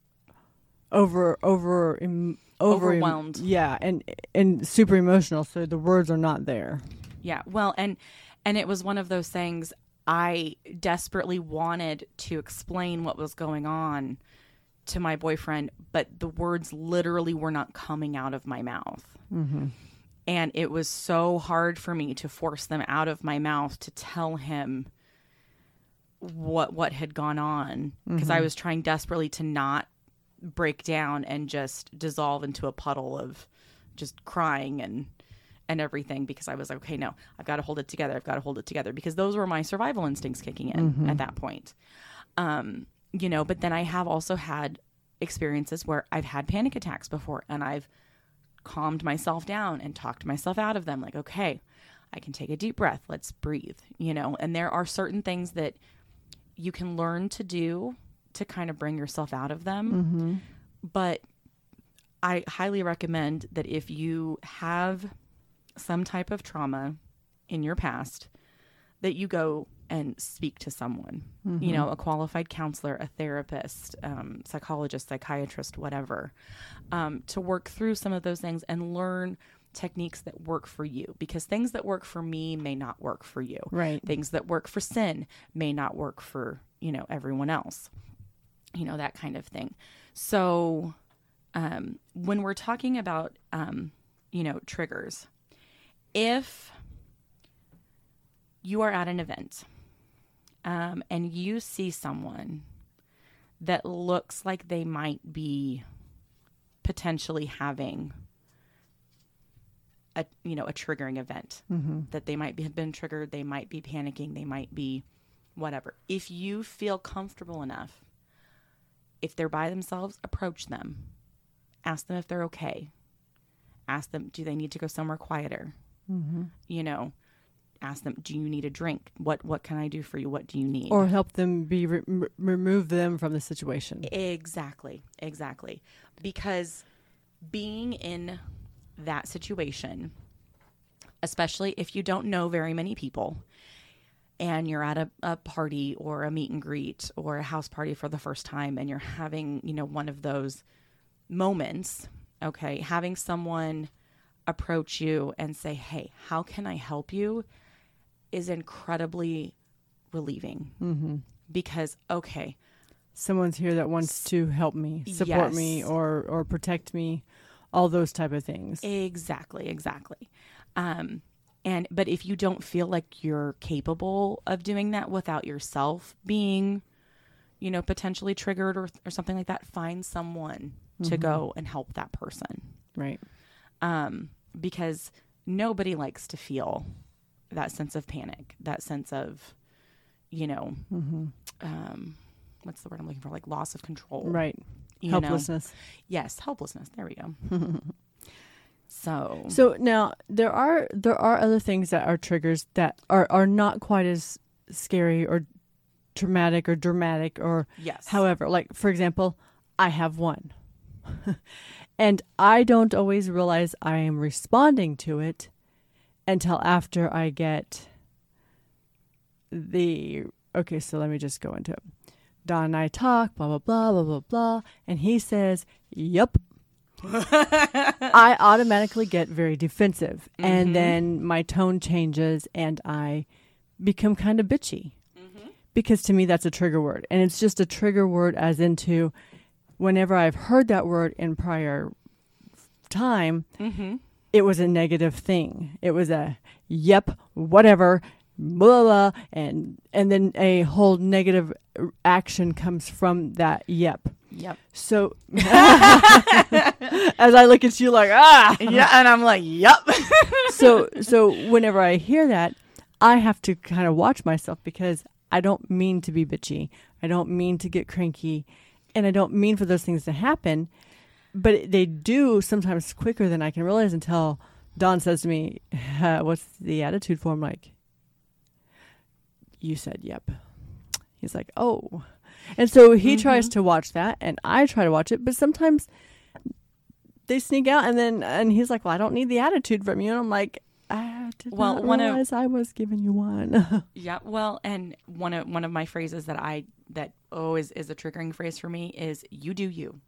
S2: over over em, over
S1: Overwhelmed.
S2: yeah, and and super emotional. So the words are not there.
S1: Yeah. Well, and and it was one of those things I desperately wanted to explain what was going on to my boyfriend, but the words literally were not coming out of my mouth. And it was so hard for me to force them out of my mouth to tell him what what had gone on because I was trying desperately to not break down and just dissolve into a puddle of just crying and and everything because I was like, okay, no, I've got to hold it together. I've got to hold it together because those were my survival instincts kicking in at that point. Um, you know, but then I have also had experiences where I've had panic attacks before and I've calmed myself down and talked myself out of them like, okay, I can take a deep breath. Let's breathe, you know, and there are certain things that you can learn to do to kind of bring yourself out of them. Mm-hmm. But I highly recommend that if you have some type of trauma in your past, that you go and speak to someone, you know, a qualified counselor, a therapist, um, psychologist, psychiatrist, whatever, um, to work through some of those things and learn techniques that work for you because things that work for me may not work for you.
S2: Right.
S1: Things that work for sin may not work for, you know, everyone else. You know, that kind of thing. So, um, when we're talking about, um, you know, triggers, if you are at an event um, and you see someone that looks like they might be potentially having a you know a triggering event that they might be, have been triggered they might be panicking they might be whatever. If you feel comfortable enough if they're by themselves approach them. Ask them if they're okay. Ask them do they need to go somewhere quieter? You know ask them do you need a drink what what can i do for you what do you need
S2: Or help them be re- remove them from the situation.
S1: Exactly, exactly. Because being in that situation, especially if you don't know very many people and you're at a, a party or a meet and greet or a house party for the first time and you're having, you know, one of those moments, okay, having someone approach you and say, Hey, how can I help you? Is incredibly relieving. Mm-hmm. Because, okay,
S2: Someone's here that wants to help me, support me, or or protect me, all those type of things.
S1: Exactly, exactly. Um, and but if you don't feel like you're capable of doing that without yourself being, you know, potentially triggered or or something like that, find someone to go and help that person.
S2: Right.
S1: Um, because nobody likes to feel that sense of panic, that sense of, you know, um, what's the word I'm looking for? Like loss of control.
S2: Right.
S1: you know?
S2: Helplessness.
S1: Yes, helplessness. There we go. so,
S2: So now there are there are other things that are triggers that are are not quite as scary or traumatic or dramatic or
S1: yes.
S2: however like for example I have one and I don't always realize I am responding to it until after I get the okay so let me just go into it Don and I talk blah blah blah blah blah blah and he says yep I automatically get very defensive and then my tone changes and I become kind of bitchy. Because to me that's a trigger word and it's just a trigger word as into whenever I've heard that word in prior time
S1: mm-hmm.
S2: It was a negative thing. It was a yep, whatever, blah blah, and and then a whole negative action comes from that yep.
S1: Yep.
S2: So as I look at you like ah,
S1: yeah, and I'm like, yep.
S2: so so whenever I hear that, I have to kind of watch myself because I don't mean to be bitchy. I don't mean to get cranky, and I don't mean for those things to happen. But they do sometimes quicker than I can realize until Don says to me, uh, "What's the attitude form like, "You said yep." He's like, "Oh," and so he tries to watch that, and I try to watch it, but sometimes they sneak out, and then and he's like, "Well, I don't need the attitude from you," and I'm like. I did
S1: Well,
S2: not
S1: one of-
S2: I was giving you one.
S1: yeah. Well, and one of one of my phrases that I that oh is is a triggering phrase for me is you do you.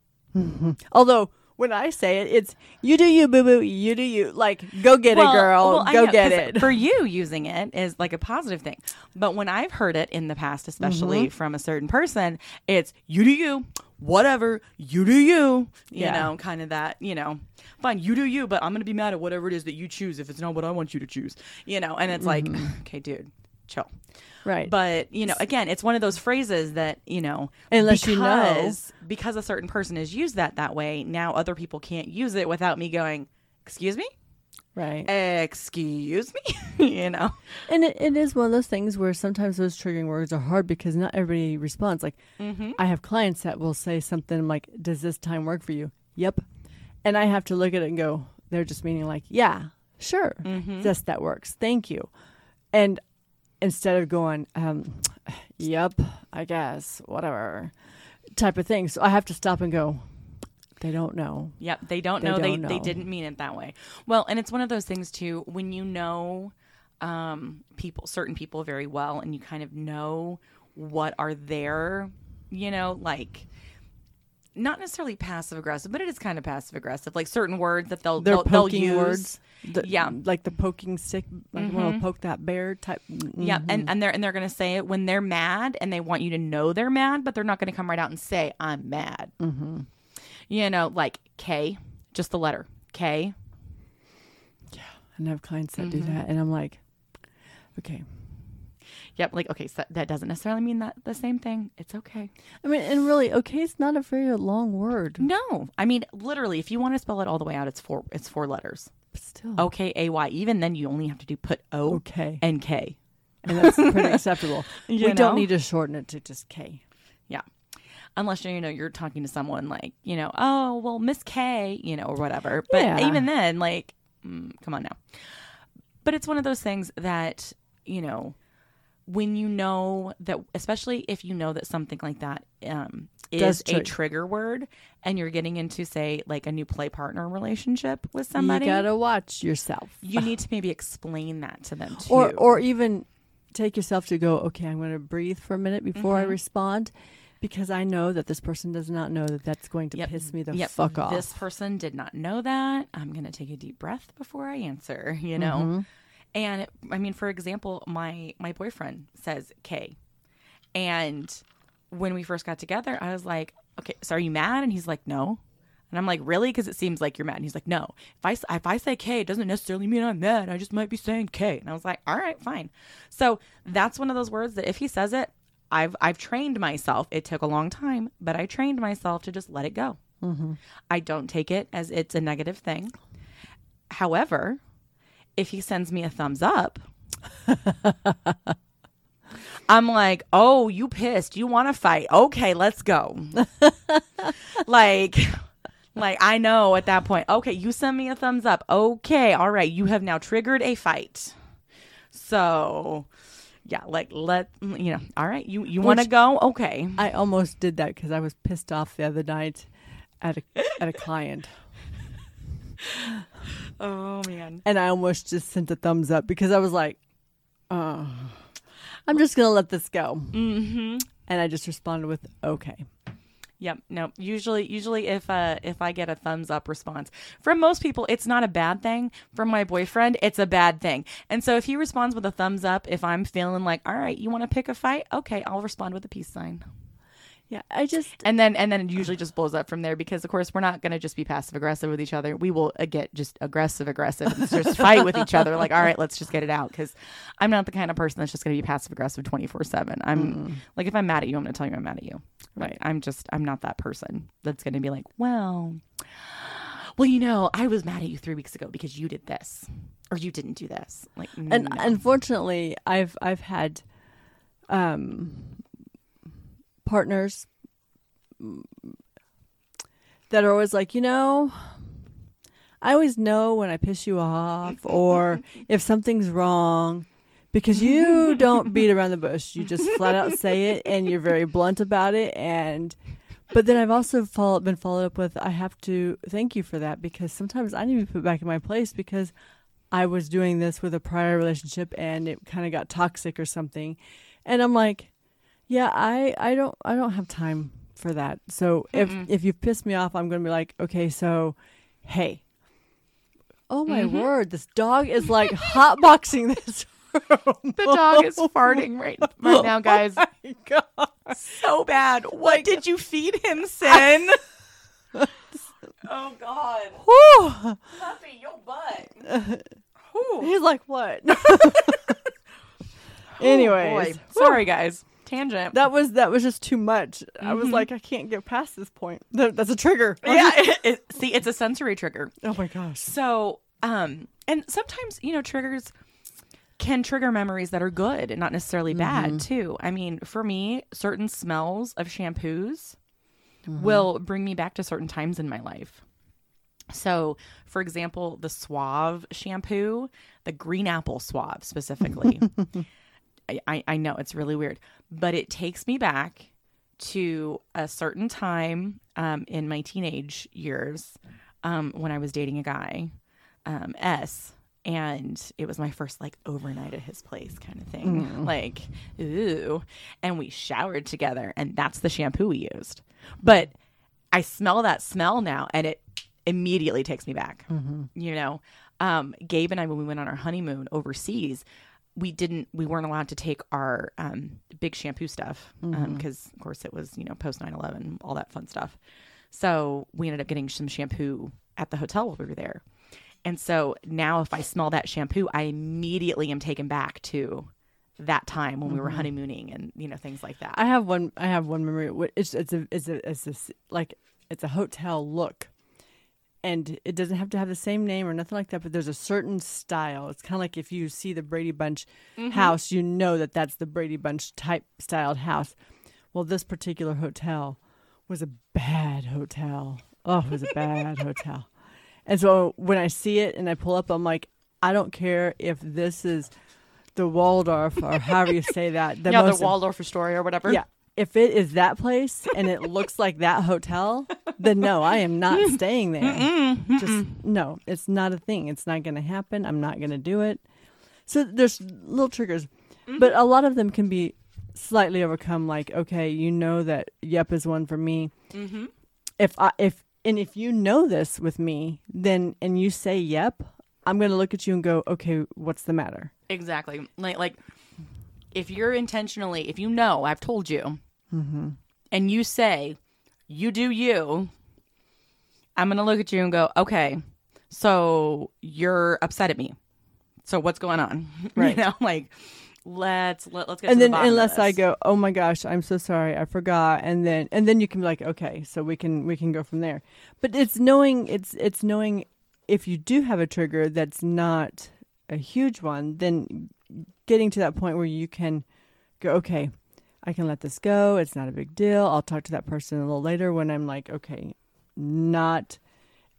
S2: Although when I say it, it's you do you, boo boo, you do you. Like, go get
S1: Well-
S2: it, girl.
S1: well,
S2: go
S1: know,
S2: get it.
S1: For you, using it is like a positive thing. But when I've heard it in the past, especially
S2: Mm-hmm.
S1: from a certain person, it's you do you, whatever, you do you, you
S2: Yeah.
S1: know, kind of that, you know, fine, you do you, but I'm going to be mad at whatever it is that you choose if it's not what I want you to choose, you know, and it's like, okay, dude, chill.
S2: Right.
S1: But, you know, again, it's one of those phrases that, you know,
S2: Unless you know.
S1: because, because a certain person has used that that way, now other people can't use it without me going, excuse me?
S2: right.
S1: excuse me you know
S2: And it, it is one of those things where sometimes those triggering words are hard because not everybody responds. Like,
S1: Mm-hmm.
S2: I have clients that will say something like, Does this time work for you? Yep. And I have to look at it and go, They're just meaning, like, Yeah, sure.
S1: Mm-hmm.
S2: Yes, that works. Thank you. And instead of going, um, Yep, I guess, whatever type of thing. So I have to stop and go, They don't know.
S1: yep they don't
S2: They
S1: know they,
S2: don't
S1: they
S2: know.
S1: didn't mean it that way well and it's one of those things too when you know um people certain people very well and you kind of know what are their you know like not necessarily passive aggressive but it is kind of passive aggressive like certain words that they'll
S2: They're
S1: they'll, they'll use
S2: words. The-
S1: Yeah.
S2: Like the poking stick, like want to poke that bear type.
S1: Yeah,
S2: Mhm.
S1: and, and they're and they're gonna say it when they're mad, and they want you to know they're mad, but they're not gonna come right out and say I'm mad. Mm-hmm. You know, like K, just the letter K.
S2: Yeah, and I have clients that
S1: Mm-hmm.
S2: do that, and I'm like, okay.
S1: Yep, like okay, so that doesn't necessarily mean that the same thing. It's okay.
S2: I mean, and really, okay, it's not a very long word,
S1: No, I mean literally, if you want to spell it all the way out, it's four. It's four letters.
S2: Still,
S1: O K A Y. Even then, you only have to do put O
S2: okay,
S1: and K.
S2: and that's pretty acceptable.
S1: You
S2: we don't need to shorten it to just K.
S1: Yeah. Unless you know you're talking to someone like you know oh well Miss K you know or whatever but
S2: Yeah.
S1: even then like mm, come on now but it's one of those things that you know when you know that especially if you know that something like that um, is a
S2: trigger.
S1: trigger word and you're getting into say like a new play partner relationship with somebody
S2: You gotta watch yourself,
S1: you need to maybe explain that to them too
S2: or or even take yourself to go. Okay, I'm going to breathe for a minute before
S1: Mm-hmm.
S2: I respond, because I know that this person does not know that that's going to
S1: Yep.
S2: piss me the
S1: Yep.
S2: fuck off.
S1: This person did not know that. I'm going to take a deep breath before I answer, you know?
S2: Mm-hmm.
S1: And I mean, for example, my my boyfriend says K. And when we first got together, I was like, "Okay, so are you mad?" And he's like, "No." And I'm like, "Really?" Because it seems like you're mad. And he's like, "No. If I if I say K, it doesn't necessarily mean I'm mad. I just might be saying K." And I was like, "All right, fine." So that's one of those words that if he says it, I've I've trained myself. It took a long time, but I trained myself to just let it go. I don't take it as it's a negative thing. However, if he sends me a thumbs up, I'm like, oh, you pissed. You want to fight. Okay, let's go. like, like I know at that point, okay, you send me a thumbs up. Okay, all right, you have now triggered a fight. So, yeah, like let you know. All right, you you want to go? Okay.
S2: I almost did that because I was pissed off the other night at a at a client,
S1: Oh man.
S2: and I almost just sent a thumbs up because I was like, "Oh, I'm just gonna let this go,"
S1: Mm-hmm.
S2: and I just responded with, "Okay."
S1: Yep. No. Usually, usually, if uh, if I get a thumbs up response from most people, it's not a bad thing. From my boyfriend, it's a bad thing. And so, if he responds with a thumbs up, if I'm feeling like, all right, you want to pick a fight, okay, I'll respond with a peace sign.
S2: Yeah, I just
S1: And then, and then it usually just blows up from there because, of course, we're not going to just be passive aggressive with each other. We will uh, get just aggressive aggressive and just fight with each other. Like, all right, let's just get it out because I'm not the kind of person that's just going to be passive aggressive 24 seven. I'm like, if I'm mad at you, I'm going to tell you I'm mad at you. Like,
S2: Right.
S1: I'm just, I'm not that person that's going to be like, well, well, you know, I was mad at you three weeks ago because you did this or you didn't do this. Like,
S2: and
S1: no.
S2: unfortunately, I've I've had um, partners that are always like, you know, I always know when I piss you off or if something's wrong because you don't beat around the bush. You just flat out say it and you're very blunt about it and but then I've also follow, been followed up with I have to thank you for that because sometimes I need to be put back in my place because I was doing this with a prior relationship and it kind of got toxic or something. And I'm like, yeah, I I don't I don't have time for that. So if if you piss me off, I'm going to be like, okay, so hey, oh my
S1: Mm-hmm.
S2: word, this dog is like hotboxing this. room.
S1: The dog is farting right right now, guys.
S2: Oh my God.
S1: So bad. What did you feed him, Sin? oh God,
S2: Whew.
S1: puppy, your butt. Whew.
S2: He's like, what?
S1: Oh,
S2: Anyways,
S1: sorry guys. Tangent.
S2: that was that was just too much. I was
S1: Mhm.
S2: like, I can't get past this point. That, that's a trigger.
S1: yeah. it- it- see, it's a sensory trigger.
S2: Oh my gosh.
S1: So, um, and sometimes you know triggers can trigger memories that are good and not necessarily bad too. I mean, for me, certain smells of shampoos will bring me back to certain times in my life. So, for example, the Suave shampoo, the green apple Suave specifically. I, I, know it's really weird, but it takes me back to a certain time um, in my teenage years um, when I was dating a guy, um, S, and it was my first like overnight at his place kind of thing. Like, ooh. And we showered together, and that's the shampoo we used. But I smell that smell now, and it immediately takes me back. You know, um, Gabe and I, when we went on our honeymoon overseas, we didn't, we weren't allowed to take our um, big shampoo stuff um, mm-hmm. because, of course, it was, you know, post 9 11, all that fun stuff. So we ended up getting some shampoo at the hotel while we were there. And so now if I smell that shampoo, I immediately am taken back to that time when we were mm-hmm. honeymooning and, you know, things like that.
S2: I have one. I have one memory. It's it's a it's a it's a like it's a hotel look, and it doesn't have to have the same name or nothing like that. But there's a certain style. It's kind of like if you see the Brady Bunch mm-hmm. house, you know that that's the Brady Bunch type styled house. Well, this particular hotel was a bad hotel. Oh, it was a bad hotel. And so when I see it and I pull up, I'm like, I don't care if this is the Waldorf or however you say that. The
S1: yeah,
S2: most
S1: the Waldorf Astoria or whatever.
S2: yeah. If it is that place and it looks like that hotel, then no, I am not staying there. Just no, it's not a thing. It's not going to happen. I'm not going to do it. So there's little triggers, but a lot of them can be slightly overcome. Like, okay, you know that yep is one for me.
S1: Mm-hmm.
S2: If I if and if you know this with me, then and you say yep, I'm going to look at you and go, okay, what's the matter?
S1: Exactly. Like, like if you're intentionally, if you know, I've told you, mm-hmm. and you say, you do you, I'm going to look at you and go, okay, so you're upset at me. So what's going on?
S2: Right.
S1: You know, like, let's, let, let's get
S2: and
S1: to
S2: then
S1: the
S2: unless I go, oh my gosh, I'm so sorry, I forgot, and then and then you can be like, okay, so we can we can go from there. But it's knowing it's it's knowing if you do have a trigger that's not a huge one, then getting to that point where you can go, okay, I can let this go. It's not a big deal. I'll talk to that person a little later when I'm like, okay, not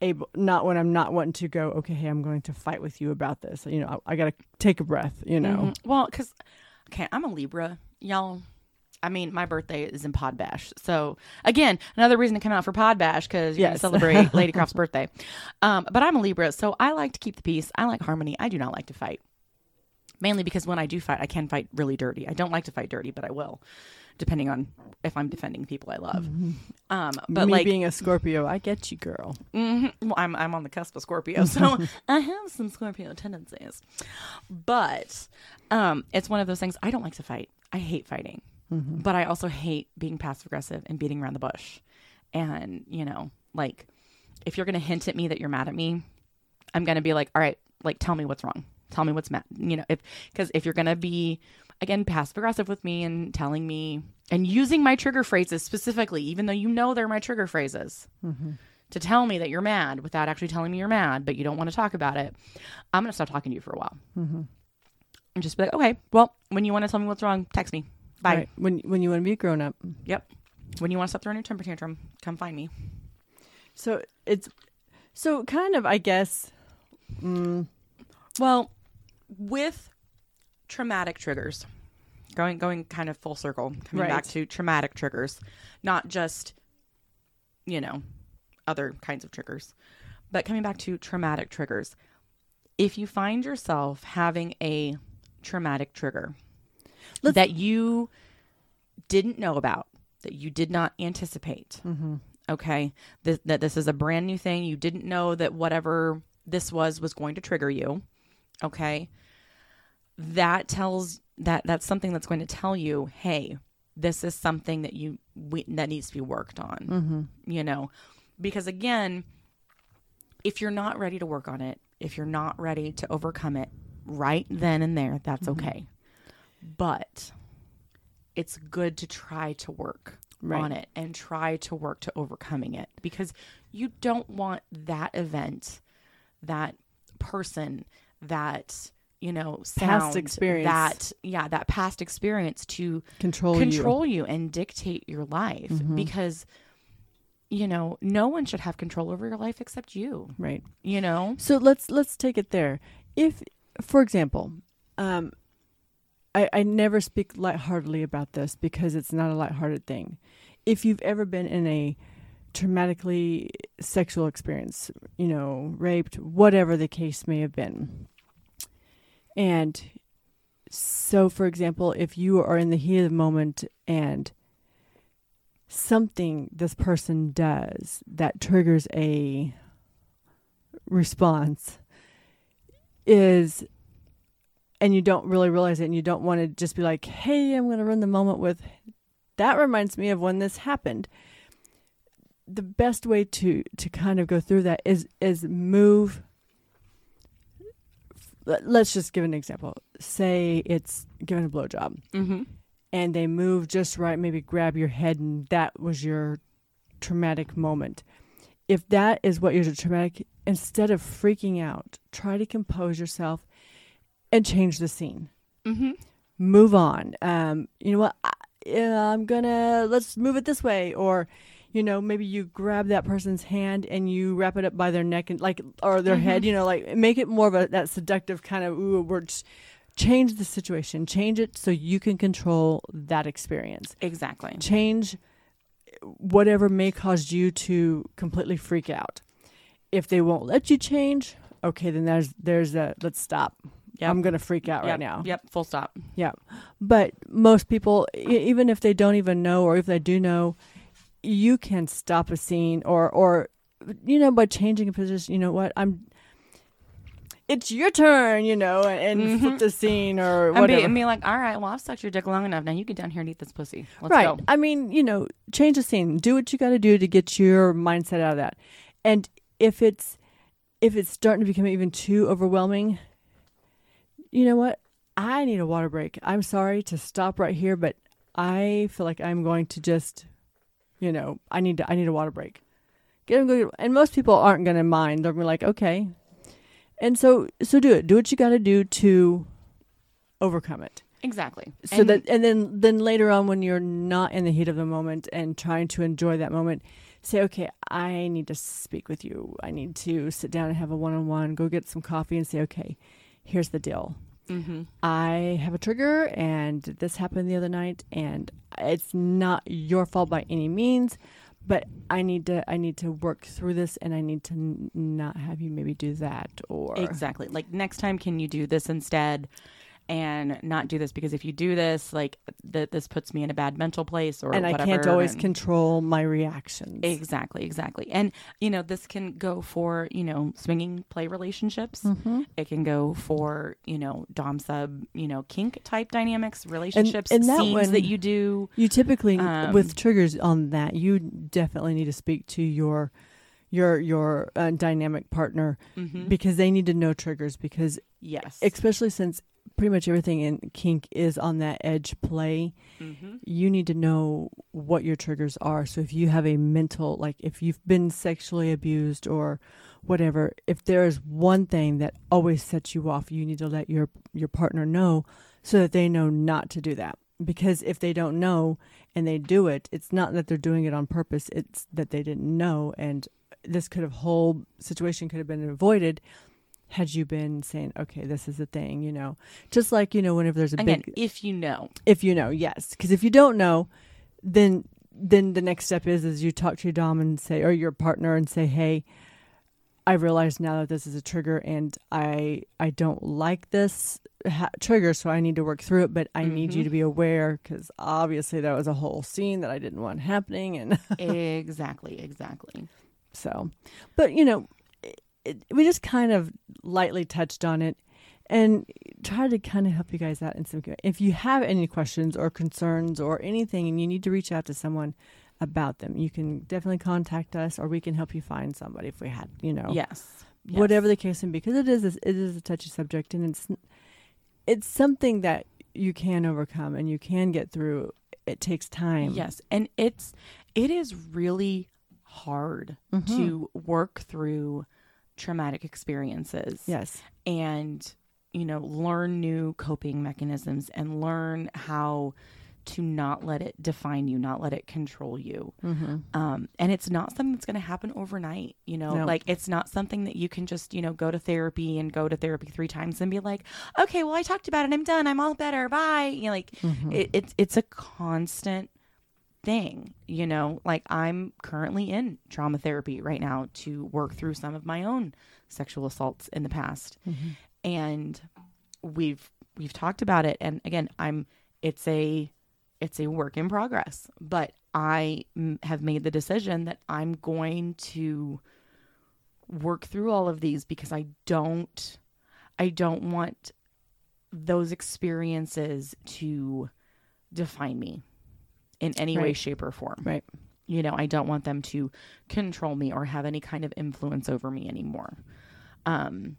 S2: able not when I'm not wanting to go, okay, hey, I'm going to fight with you about this. You know, I, I got to take a breath, you know.
S1: Mhm. Well, because okay, I'm a Libra, y'all. I mean, my birthday is in Pod Bash, so again, another reason to come out for Pod Bash because you
S2: Yes.
S1: celebrate Lady Croft's birthday. Um, but I'm a Libra, so I like to keep the peace. I like harmony. I do not like to fight, mainly because when I do fight, I can fight really dirty. I don't like to fight dirty, but I will, depending on if I'm defending people I love. Um, but
S2: Me
S1: like
S2: being a Scorpio, I get you, girl.
S1: hmm Well, I'm I'm on the cusp of Scorpio, so I have some Scorpio tendencies. But um, it's one of those things. I don't like to fight. I hate fighting, Mm-hmm. but I also hate being passive aggressive and beating around the bush. And you know, like if you're gonna hint at me that you're mad at me, I'm gonna be like, all right, like tell me what's wrong. Tell me what's mad. You know, if because if you're gonna be again passive aggressive with me and telling me and using my trigger phrases specifically, even though you know they're my trigger phrases mm-hmm. to tell me that you're mad without actually telling me you're mad, but you don't want to talk about it, I'm going to stop talking to you for a while. Mm-hmm. And just be like, okay, well, when you want to tell me what's wrong, text me. Bye.
S2: Right. When when you want to be a grown up.
S1: Yep. When you want to stop throwing your temper tantrum, come find me.
S2: So it's so kind of I guess mm,
S1: Well, with traumatic triggers, going going kind of full circle, coming back to traumatic triggers, not just you know other kinds of triggers, but coming back to traumatic triggers. If you find yourself having a traumatic trigger
S2: Let's-
S1: that you didn't know about, that you did not anticipate.
S2: Mm-hmm.
S1: Okay. This, that this is a brand new thing. You didn't know that whatever this was was going to trigger you. Okay. That tells that that's something that's going to tell you, hey, this is something that you we, that needs to be worked on.
S2: Mm-hmm.
S1: You know, because again, if you're not ready to work on it, if you're not ready to overcome it right then and there, that's
S2: Mhm.
S1: okay. But it's good to try to work
S2: Right.
S1: on it and try to work to overcoming it because you don't want that event, that person, that you know, sound,
S2: experience.
S1: that yeah, that past experience to
S2: Control, you.
S1: control you. and dictate your life
S2: Mhm.
S1: because you know no one should have control over your life except you
S2: Right.
S1: you know
S2: So let's let's take it there. If, for example, um, I I never speak lightheartedly about this because it's not a lighthearted thing. If you've ever been in a traumatically sexual experience, you know, raped, whatever the case may have been, and so, for example, if you are in the heat of the moment and something this person does that triggers a response is and you don't really realize it and you don't want to just be like hey i'm going to run the moment with that reminds me of when this happened the best way to to kind of go through that is is move let- let's just give an example say it's giving a blowjob
S1: mm-hmm.
S2: and they move just right, maybe grab your head, and that was your traumatic moment. If that is what your traumatic, instead of freaking out, try to compose yourself and change the scene.
S1: Mm-hmm.
S2: Move on. Um, you know what? I, I'm gonna let's move it this way, or you know, maybe you grab that person's hand and you wrap it up by their neck and like or their head.
S1: Mhm.
S2: You know, like make it more of a that seductive kind of ooh, we're just change the situation, change it so you can control that experience.
S1: exactly
S2: Change whatever may cause you to completely freak out. If they won't let you change, okay, then there's there's a let's stop.
S1: Yep.
S2: I'm gonna freak out
S1: yep.
S2: right now.
S1: yep full stop Yeah.
S2: But most people, e- even if they don't even know, or if they do know, you can stop a scene, or or you know by changing a position. You know what? I'm. It's your turn, you know, and, and flip
S1: Mhm.
S2: the scene or
S1: and be, and be like all right well i've sucked your dick long enough now you get down here and eat this pussy let's
S2: right.
S1: go
S2: I mean, you know, change the scene. Do what you got to do to get your mindset out of that. And if it's if it's starting to become even too overwhelming, you know what? I need a water break. I'm sorry to stop right here, but I feel like I'm going to just, you know, I need to I need a water break. Get them. And most people aren't going to mind. They're going to be like, okay. And so so do it. Do what you got to do to overcome it
S1: exactly
S2: so
S1: And-
S2: that and then then later on when you're not in the heat of the moment and trying to enjoy that moment say okay i need to speak with you i need to sit down and have a one-on-one go get some coffee and say okay here's the deal
S1: Mhm.
S2: i have a trigger and this happened the other night and it's not your fault by any means but i need to i need to work through this and i need to n- not have you maybe do that or
S1: Exactly. Like next time, can you do this instead? And not do this because if you do this, like that, this puts me in a bad mental place, or
S2: and i can't always
S1: and-
S2: control my reactions
S1: Exactly, exactly. And you know, this can go for you know swinging play relationships.
S2: mm-hmm.
S1: It can go for you know dom sub, you know kink type dynamics, relationships,
S2: and that
S1: scenes
S2: one-
S1: that you do.
S2: You typically
S1: Um,
S2: with triggers on that, you definitely need to speak to your your your uh, dynamic partner
S1: Mhm.
S2: because they need to know triggers because
S1: yes,
S2: especially since pretty much everything in kink is on that edge play,
S1: Mhm.
S2: you need to know what your triggers are. So if you have a mental like if you've been sexually abused or whatever, if there is one thing that always sets you off, you need to let your your partner know so that they know not to do that. Because if they don't know and they do it, it's not that they're doing it on purpose, it's that they didn't know and this could have whole situation could have been avoided had you been saying, okay, this is a thing, you know, just like, you know, whenever there's a
S1: Again,
S2: big,
S1: if you know,
S2: if you know, yes. Because if you don't know, then then the next step is is you talk to your dom and say or your partner and say, hey, I realize now that this is a trigger and I I don't like this ha- trigger so I need to work through it but I need you
S1: Mhm.
S2: to be aware cuz obviously that was a whole scene that I didn't want happening and
S1: exactly, exactly.
S2: so but you know it, we just kind of lightly touched on it and try to kind of help you guys out in some if you have any questions or concerns or anything and you need to reach out to someone about them you can definitely contact us or we can help you find somebody if we had you know
S1: Yes. yes.
S2: whatever the case may be, because it is a, it is a touchy subject, and it's it's something that you can overcome and you can get through. It takes time.
S1: Yes, and it's it is really hard
S2: Mhm.
S1: to work through traumatic experiences
S2: Yes.
S1: and you know learn new coping mechanisms and learn how to not let it define you, not let it control you.
S2: Mm-hmm.
S1: Um, and it's not something that's going to happen overnight. You know,
S2: No.
S1: like it's not something that you can just, you know, go to therapy and go to therapy three times and be like, okay, well, I talked about it. I'm done. I'm all better. Bye. You know, like
S2: Mm-hmm.
S1: it, it's, it's a constant thing, you know, like I'm currently in trauma therapy right now to work through some of my own sexual assaults in the past.
S2: Mm-hmm.
S1: And we've, we've talked about it. And again, I'm, it's a, it's a work in progress, but I mm, have made the decision that I'm going to work through all of these because I don't I don't want those experiences to define me in any way shape or form.
S2: Right.
S1: You know, I don't want them to control me or have any kind of influence over me anymore. Um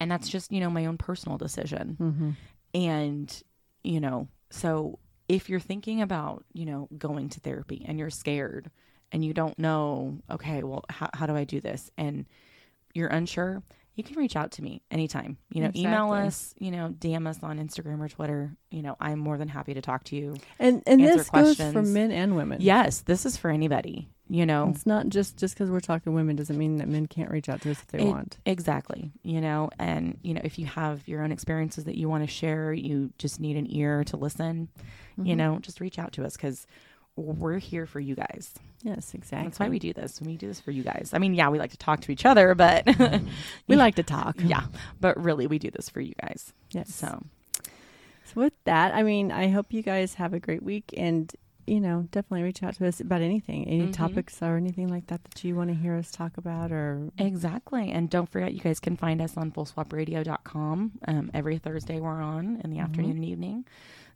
S1: and that's just, you know, my own personal decision.
S2: Mm-hmm.
S1: And, you know, so if you're thinking about, you know, going to therapy and you're scared and you don't know, okay, well, how, how do I do this? And you're unsure, you can reach out to me anytime. You know, email us, you know, DM us on Instagram or Twitter. You know, I'm more than happy to talk to you.
S2: And and
S1: Answer
S2: questions. goes for men and women.
S1: Yes, this is for anybody, you know.
S2: It's not just just because we're talking women doesn't mean that men can't reach out to us if they
S1: It-
S2: want.
S1: Exactly. You know, and you know, if you have your own experiences that you want to share, you just need an ear to listen, you
S2: Mhm.
S1: know, just reach out to us because we're here for you guys.
S2: Yes, exactly.
S1: That's why we do this. We do this for you guys. I mean, yeah, we like to talk to each other, but
S2: we like to talk.
S1: yeah, but really we do this for you guys.
S2: Yes.
S1: So,
S2: So with that, I mean, I hope you guys have a great week and you know, definitely reach out to us about anything, any
S1: Mhm.
S2: topics or anything like that that you want to hear us talk about or
S1: exactly. And don't forget, you guys can find us on fullswapradio.com. Um, every Thursday we're on in the
S2: Mhm.
S1: afternoon and evening.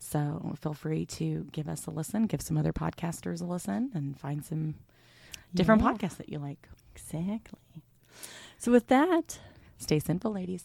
S1: So feel free to give us a listen, give some other podcasters a listen, and find some different
S2: Yeah,
S1: podcasts that you like.
S2: Exactly. So with that,
S1: Stay simple, ladies.